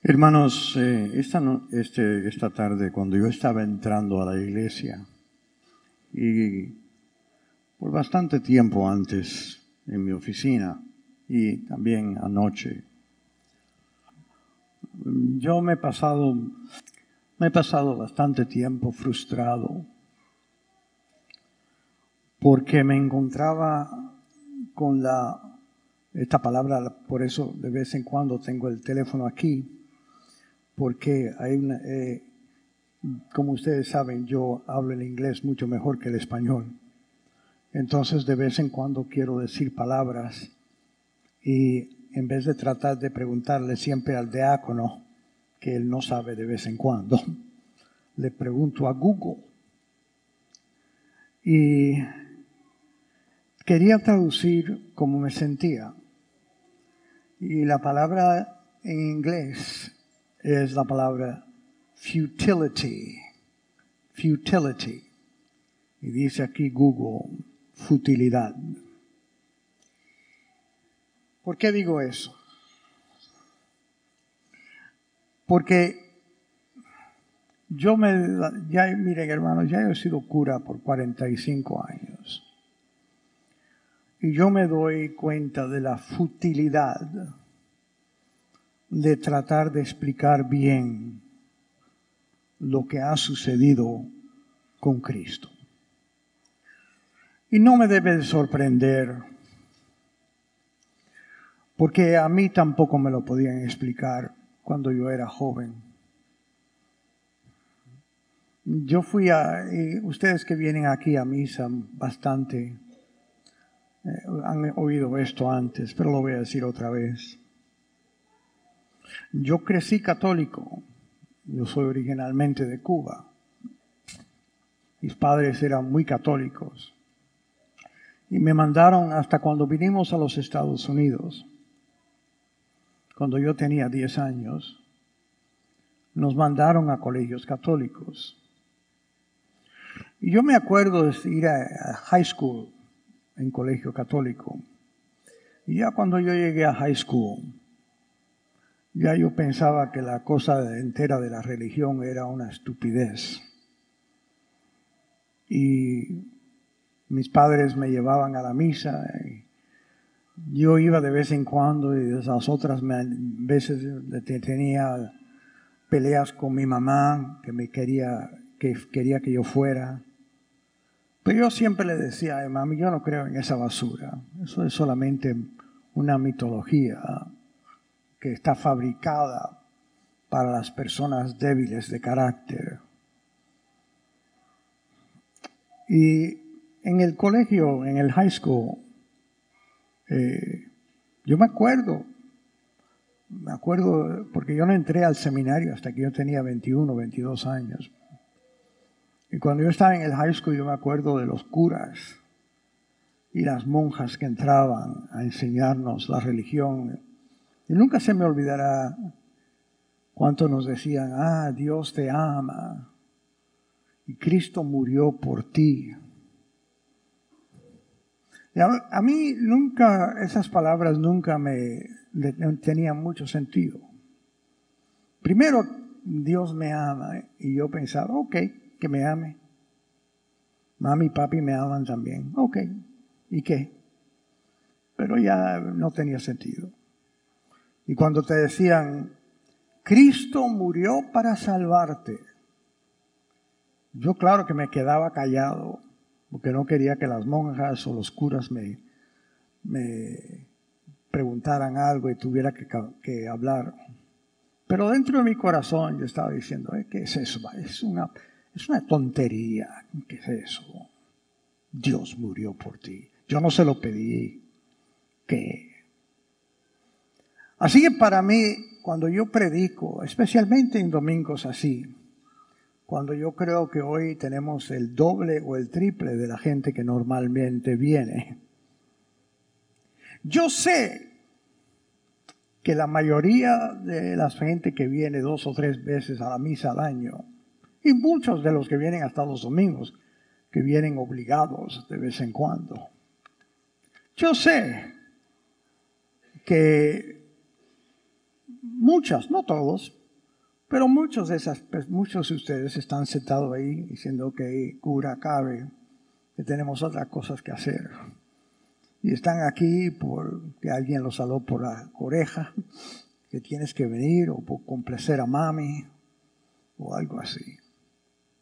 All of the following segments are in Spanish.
Hermanos, eh, esta, este, esta tarde cuando yo estaba entrando a la iglesia y por bastante tiempo antes en mi oficina y también anoche, yo me he pasado, me he pasado bastante tiempo frustrado porque me encontraba con la, esta palabra, por eso de vez en cuando tengo el teléfono aquí, porque hay una, eh, como ustedes saben, yo hablo el inglés mucho mejor que el español. Entonces de vez en cuando quiero decir palabras y en vez de tratar de preguntarle siempre al diácono, que él no sabe de vez en cuando, le pregunto a Google. Y quería traducir como me sentía. Y la palabra en inglés es la palabra futility. Futility. Y dice aquí Google, futilidad. ¿Por qué digo eso? Porque yo me, ya miren hermanos, ya he sido cura por 45 años. Y yo me doy cuenta de la futilidad de tratar de explicar bien lo que ha sucedido con Cristo. Y no me debe de sorprender, porque a mí tampoco me lo podían explicar cuando yo era joven. Yo fui a, ustedes que vienen aquí a misa bastante, eh, han oído esto antes, pero lo voy a decir otra vez. Yo crecí católico, yo soy originalmente de Cuba. Mis padres eran muy católicos. Y me mandaron hasta cuando vinimos a los Estados Unidos, cuando yo tenía 10 años, nos mandaron a colegios católicos. Y yo me acuerdo de ir a high school en colegio católico. Y ya cuando yo llegué a high school, ya yo pensaba que la cosa entera de la religión era una estupidez. Y mis padres me llevaban a la misa. Yo iba de vez en cuando y esas otras veces tenía peleas con mi mamá que me quería que quería que yo fuera. Pero yo siempre le decía, mami, yo no creo en esa basura. Eso es solamente una mitología que está fabricada para las personas débiles de carácter. Y en el colegio, en el high school, eh, yo me acuerdo, me acuerdo, porque yo no entré al seminario hasta que yo tenía 21, 22 años. Y cuando yo estaba en el high school, yo me acuerdo de los curas y las monjas que entraban a enseñarnos la religión y nunca se me olvidará cuánto nos decían, ah, Dios te ama y Cristo murió por ti. a, mí nunca, esas palabras nunca me tenían mucho sentido. Primero, Dios me ama y yo pensaba, ok, que me ame. Mami y papi me aman también, ok, ¿y qué? Pero ya no tenía sentido. Y cuando te decían, Cristo murió para salvarte, yo claro que me quedaba callado, porque no quería que las monjas o los curas me, me preguntaran algo y tuviera que, hablar. Pero dentro de mi corazón yo estaba diciendo, eh, ¿qué es eso? Es una, es una tontería. ¿Qué es eso? Dios murió por ti. Yo no se lo pedí. ¿Qué? Así que para mí, cuando yo predico, especialmente en domingos así, cuando yo creo que hoy tenemos el doble o el triple de la gente que normalmente viene, yo sé que la mayoría de la gente que viene dos o tres veces a la misa al año, y muchos de los que vienen hasta los domingos, que vienen obligados de vez en cuando, yo sé que muchas, no todos, pero muchos de, esas, muchos de ustedes están sentados ahí diciendo que cura, cabe, que tenemos otras cosas que hacer. Y están aquí porque alguien los saló por la oreja, que tienes que venir, o por complacer a mami, o algo así.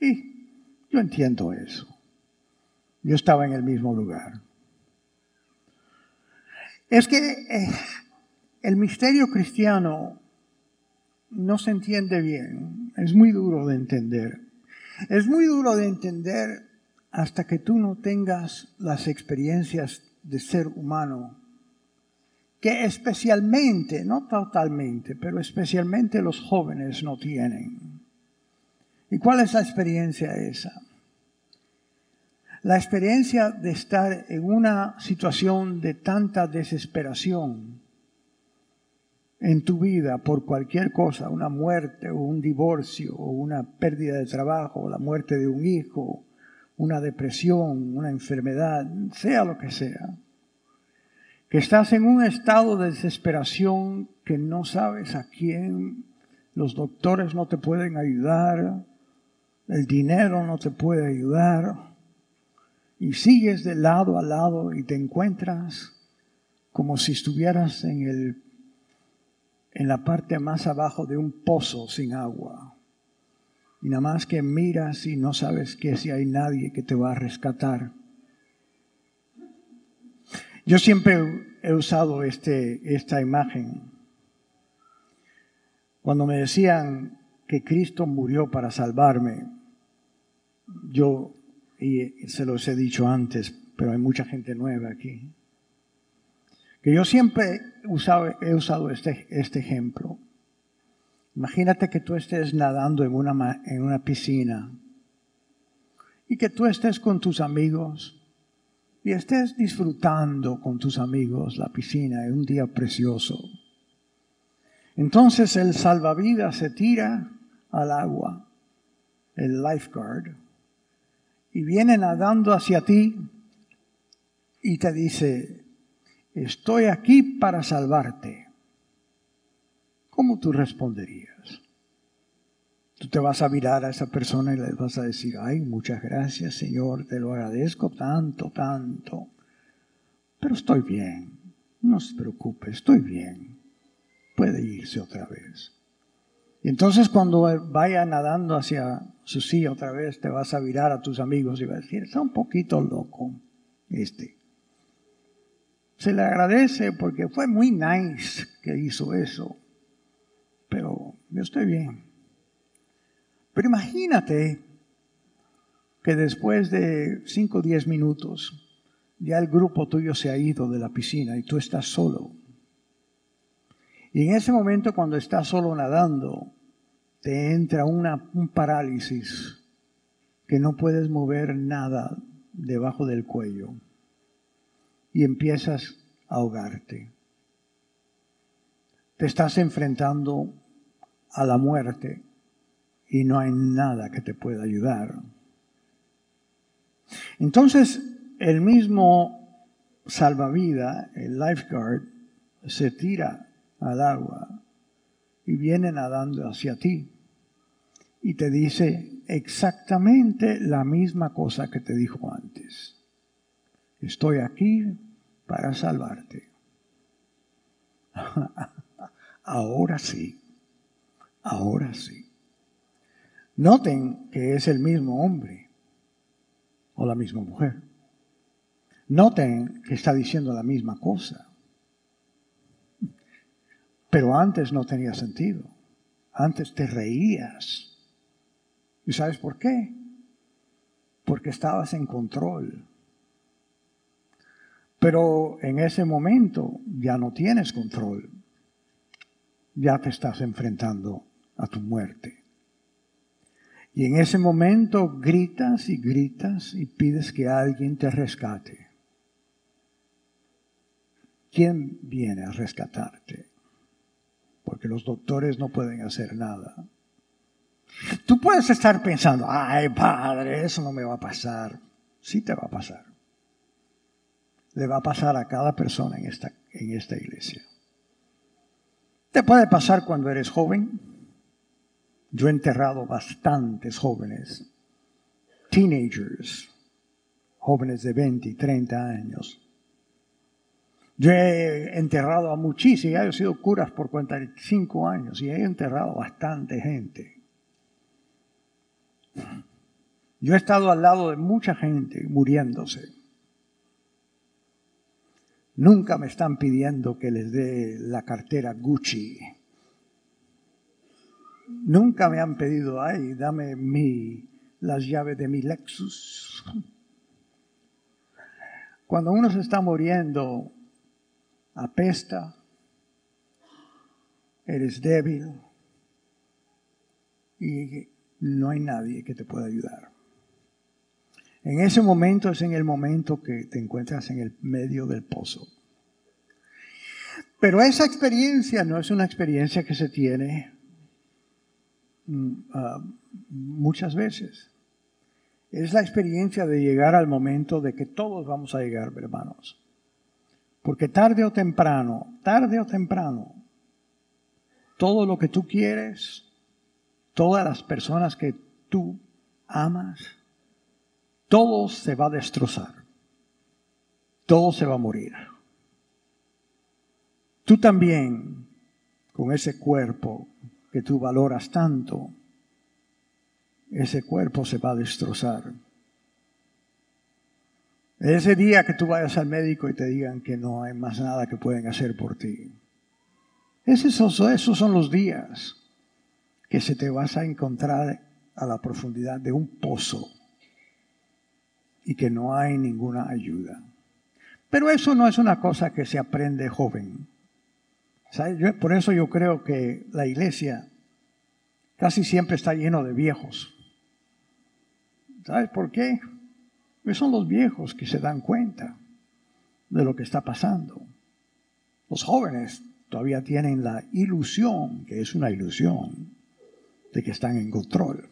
Y yo entiendo eso. Yo estaba en el mismo lugar. Es que eh, el misterio cristiano no se entiende bien, es muy duro de entender. Es muy duro de entender hasta que tú no tengas las experiencias de ser humano, que especialmente, no totalmente, pero especialmente los jóvenes no tienen. ¿Y cuál es la experiencia esa? La experiencia de estar en una situación de tanta desesperación en tu vida por cualquier cosa, una muerte o un divorcio o una pérdida de trabajo, o la muerte de un hijo, una depresión, una enfermedad, sea lo que sea, que estás en un estado de desesperación que no sabes a quién, los doctores no te pueden ayudar, el dinero no te puede ayudar, y sigues de lado a lado y te encuentras como si estuvieras en el en la parte más abajo de un pozo sin agua. Y nada más que miras y no sabes que si hay nadie que te va a rescatar. Yo siempre he usado este, esta imagen. Cuando me decían que Cristo murió para salvarme, yo, y se los he dicho antes, pero hay mucha gente nueva aquí, que yo siempre he usado este, este ejemplo. Imagínate que tú estés nadando en una, en una piscina y que tú estés con tus amigos y estés disfrutando con tus amigos la piscina en un día precioso. Entonces el salvavidas se tira al agua, el lifeguard, y viene nadando hacia ti y te dice, estoy aquí para salvarte. ¿Cómo tú responderías? Tú te vas a mirar a esa persona y le vas a decir, ay, muchas gracias Señor, te lo agradezco tanto, tanto, pero estoy bien, no se preocupe, estoy bien, puede irse otra vez. Y entonces cuando vaya nadando hacia su silla otra vez, te vas a mirar a tus amigos y vas a decir, está un poquito loco este se le agradece porque fue muy nice que hizo eso. Pero yo estoy bien. Pero imagínate que después de 5 o 10 minutos ya el grupo tuyo se ha ido de la piscina y tú estás solo. Y en ese momento cuando estás solo nadando, te entra una, un parálisis que no puedes mover nada debajo del cuello y empiezas a ahogarte. Te estás enfrentando a la muerte y no hay nada que te pueda ayudar. Entonces, el mismo salvavidas, el lifeguard, se tira al agua y viene nadando hacia ti y te dice exactamente la misma cosa que te dijo antes. Estoy aquí para salvarte. ahora sí, ahora sí. Noten que es el mismo hombre o la misma mujer. Noten que está diciendo la misma cosa. Pero antes no tenía sentido. Antes te reías. ¿Y sabes por qué? Porque estabas en control. Pero en ese momento ya no tienes control. Ya te estás enfrentando a tu muerte. Y en ese momento gritas y gritas y pides que alguien te rescate. ¿Quién viene a rescatarte? Porque los doctores no pueden hacer nada. Tú puedes estar pensando, ay padre, eso no me va a pasar. Sí te va a pasar le va a pasar a cada persona en esta, en esta iglesia. Te puede pasar cuando eres joven. Yo he enterrado bastantes jóvenes, teenagers, jóvenes de 20 y 30 años. Yo he enterrado a muchísimos, he sido curas por 45 años y he enterrado bastante gente. Yo he estado al lado de mucha gente muriéndose. Nunca me están pidiendo que les dé la cartera Gucci. Nunca me han pedido, ay, dame mi, las llaves de mi Lexus. Cuando uno se está muriendo, apesta, eres débil y no hay nadie que te pueda ayudar. En ese momento es en el momento que te encuentras en el medio del pozo. Pero esa experiencia no es una experiencia que se tiene mm, ah, muchas veces. Es la experiencia de llegar al momento de que todos vamos a llegar, hermanos. Porque tarde o temprano, tarde o temprano, todo lo que tú quieres, todas las personas que tú amas, todo se va a destrozar. Todo se va a morir. Tú también, con ese cuerpo que tú valoras tanto, ese cuerpo se va a destrozar. Ese día que tú vayas al médico y te digan que no hay más nada que pueden hacer por ti. Esos, esos son los días que se te vas a encontrar a la profundidad de un pozo y que no hay ninguna ayuda. Pero eso no es una cosa que se aprende joven. por eso yo creo que la iglesia casi siempre está lleno de viejos. ¿Sabes por qué? Porque son los viejos que se dan cuenta de lo que está pasando. Los jóvenes todavía tienen la ilusión, que es una ilusión, de que están en control.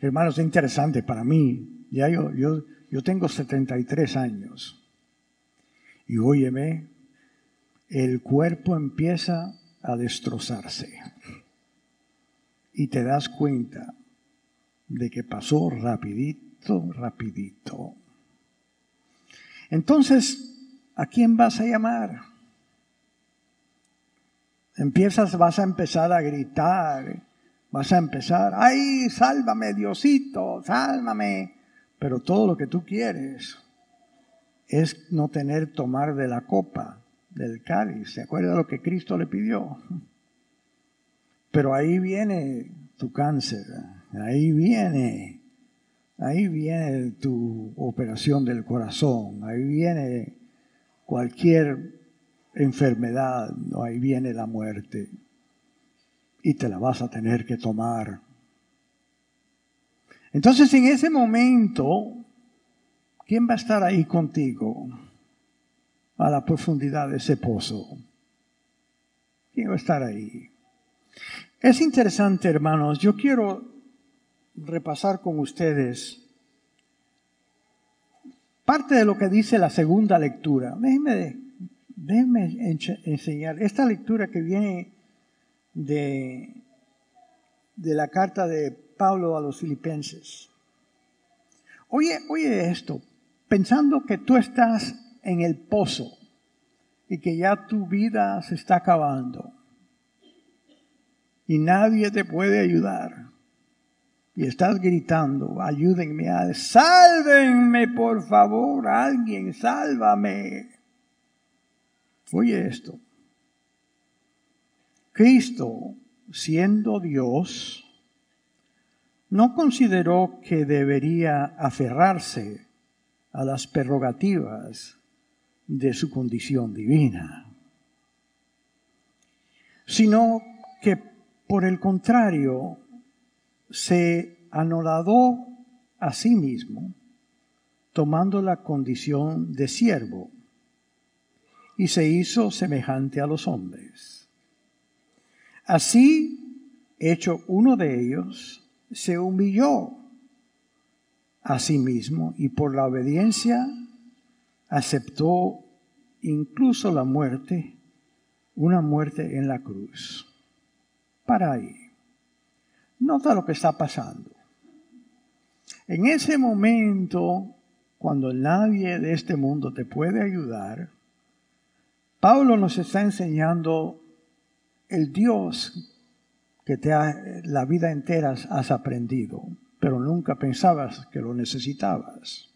Hermanos, es interesante para mí ya yo, yo, yo tengo 73 años. Y óyeme, el cuerpo empieza a destrozarse. Y te das cuenta de que pasó rapidito, rapidito. Entonces, ¿a quién vas a llamar? Empiezas, vas a empezar a gritar, vas a empezar, ay, sálvame Diosito, sálvame. Pero todo lo que tú quieres es no tener tomar de la copa, del cáliz. ¿Se acuerda lo que Cristo le pidió? Pero ahí viene tu cáncer, ahí viene, ahí viene tu operación del corazón, ahí viene cualquier enfermedad, ahí viene la muerte. Y te la vas a tener que tomar entonces en ese momento, ¿quién va a estar ahí contigo a la profundidad de ese pozo? ¿Quién va a estar ahí? Es interesante, hermanos, yo quiero repasar con ustedes parte de lo que dice la segunda lectura. Déjenme, déjenme enseñar esta lectura que viene de, de la carta de Pablo a los filipenses. Oye, oye esto, pensando que tú estás en el pozo y que ya tu vida se está acabando y nadie te puede ayudar y estás gritando, ayúdenme, sálvenme por favor, alguien, sálvame. Oye esto, Cristo, siendo Dios, no consideró que debería aferrarse a las prerrogativas de su condición divina, sino que por el contrario se anodadó a sí mismo, tomando la condición de siervo, y se hizo semejante a los hombres. Así, hecho uno de ellos, se humilló a sí mismo y por la obediencia aceptó incluso la muerte, una muerte en la cruz. Para ahí. Nota lo que está pasando. En ese momento, cuando nadie de este mundo te puede ayudar, Pablo nos está enseñando el Dios que te ha, la vida entera has aprendido, pero nunca pensabas que lo necesitabas.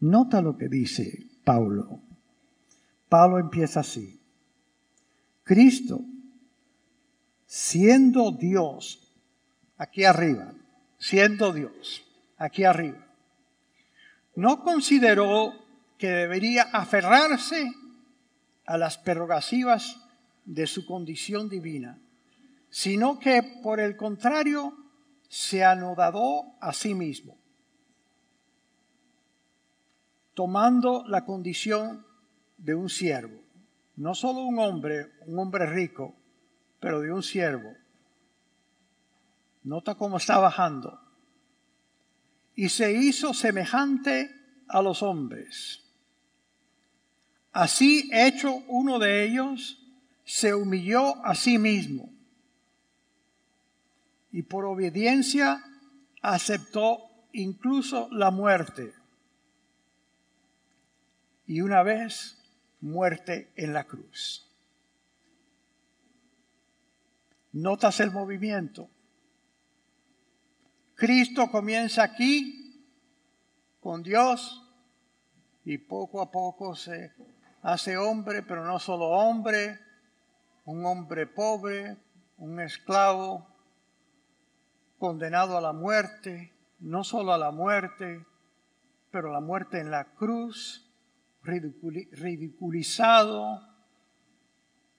Nota lo que dice Pablo. Pablo empieza así. Cristo, siendo Dios, aquí arriba, siendo Dios, aquí arriba, no consideró que debería aferrarse a las prerrogativas de su condición divina, sino que por el contrario se anudó a sí mismo, tomando la condición de un siervo, no solo un hombre, un hombre rico, pero de un siervo. Nota cómo está bajando. Y se hizo semejante a los hombres. Así hecho uno de ellos, se humilló a sí mismo y por obediencia aceptó incluso la muerte. Y una vez muerte en la cruz. ¿Notas el movimiento? Cristo comienza aquí con Dios y poco a poco se hace hombre, pero no solo hombre, un hombre pobre, un esclavo, condenado a la muerte, no solo a la muerte, pero la muerte en la cruz, ridiculizado,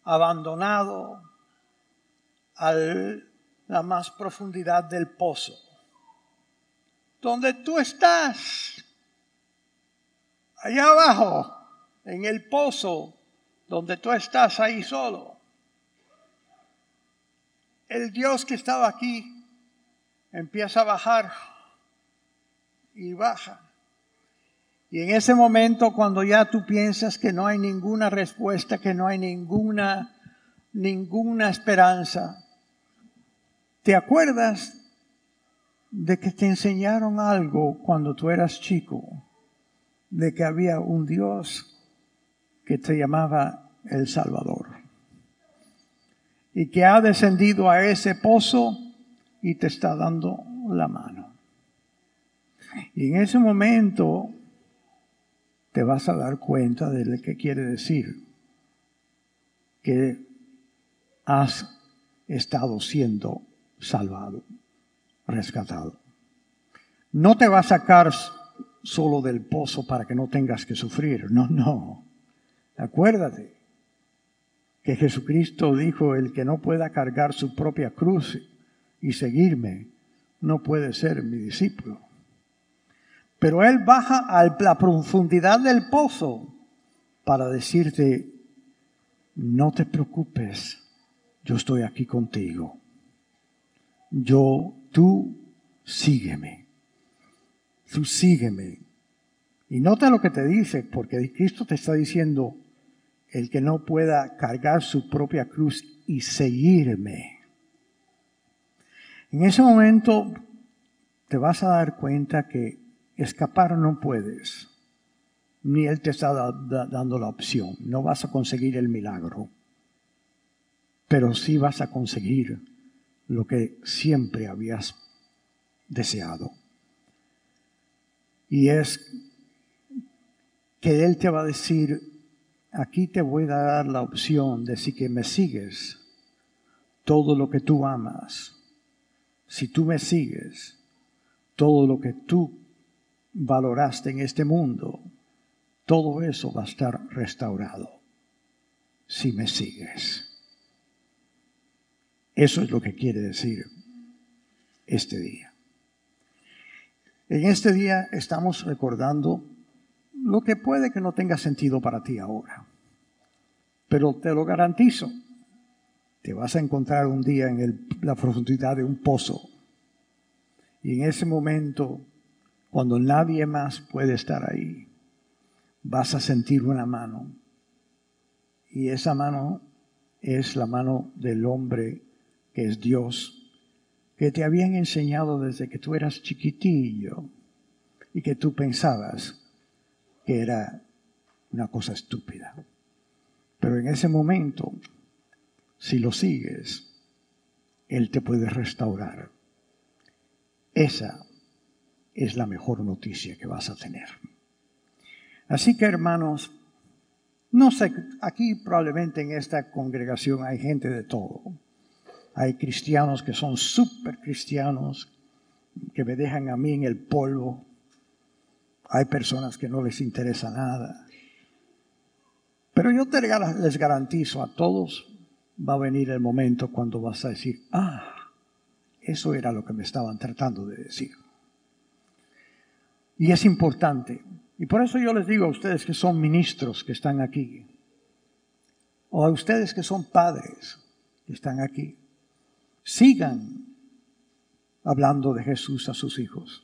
abandonado a la más profundidad del pozo. Donde tú estás, allá abajo, en el pozo, donde tú estás ahí solo. El Dios que estaba aquí empieza a bajar y baja. Y en ese momento, cuando ya tú piensas que no hay ninguna respuesta, que no hay ninguna, ninguna esperanza, ¿te acuerdas de que te enseñaron algo cuando tú eras chico? De que había un Dios que te llamaba el Salvador. Y que ha descendido a ese pozo y te está dando la mano. Y en ese momento te vas a dar cuenta de lo que quiere decir que has estado siendo salvado, rescatado. No te va a sacar solo del pozo para que no tengas que sufrir. No, no. Acuérdate que Jesucristo dijo, el que no pueda cargar su propia cruz y seguirme, no puede ser mi discípulo. Pero Él baja a la profundidad del pozo para decirte, no te preocupes, yo estoy aquí contigo. Yo, tú, sígueme. Tú sígueme. Y nota lo que te dice, porque Cristo te está diciendo, el que no pueda cargar su propia cruz y seguirme en ese momento te vas a dar cuenta que escapar no puedes, ni Él te está dando la opción, no vas a conseguir el milagro, pero sí vas a conseguir lo que siempre habías deseado. Y es que Él te va a decir, aquí te voy a dar la opción de si que me sigues todo lo que tú amas si tú me sigues, todo lo que tú valoraste en este mundo, todo eso va a estar restaurado si me sigues. Eso es lo que quiere decir este día. En este día estamos recordando lo que puede que no tenga sentido para ti ahora, pero te lo garantizo, te vas a encontrar un día en la profundidad de un pozo. Y en ese momento, cuando nadie más puede estar ahí, vas a sentir una mano. Y esa mano es la mano del hombre que es Dios, que te habían enseñado desde que tú eras chiquitillo y que tú pensabas que era una cosa estúpida. Pero en ese momento, si lo sigues, Él te puede restaurar. Esa es la mejor noticia que vas a tener. Así que hermanos, no sé, aquí probablemente en esta congregación hay gente de todo. Hay cristianos que son súper cristianos, que me dejan a mí en el polvo. Hay personas que no les interesa nada. Pero yo les garantizo a todos, va a venir el momento cuando vas a decir, ah, eso era lo que me estaban tratando de decir. Y es importante. Y por eso yo les digo a ustedes que son ministros que están aquí, o a ustedes que son padres que están aquí, sigan hablando de Jesús a sus hijos.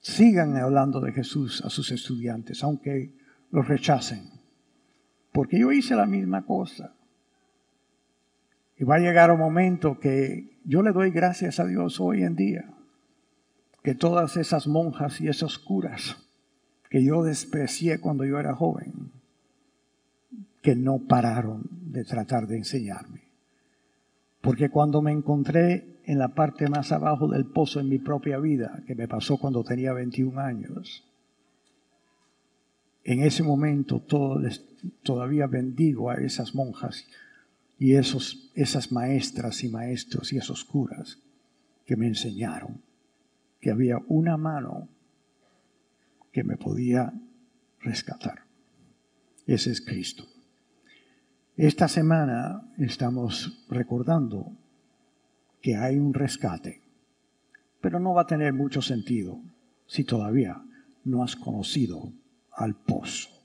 Sigan hablando de Jesús a sus estudiantes, aunque los rechacen. Porque yo hice la misma cosa. Y va a llegar un momento que yo le doy gracias a Dios hoy en día que todas esas monjas y esos curas que yo desprecié cuando yo era joven, que no pararon de tratar de enseñarme. Porque cuando me encontré en la parte más abajo del pozo en mi propia vida, que me pasó cuando tenía 21 años, en ese momento todavía bendigo a esas monjas y esos, esas maestras y maestros y esos curas que me enseñaron que había una mano que me podía rescatar. Ese es Cristo. Esta semana estamos recordando que hay un rescate, pero no va a tener mucho sentido si todavía no has conocido al pozo.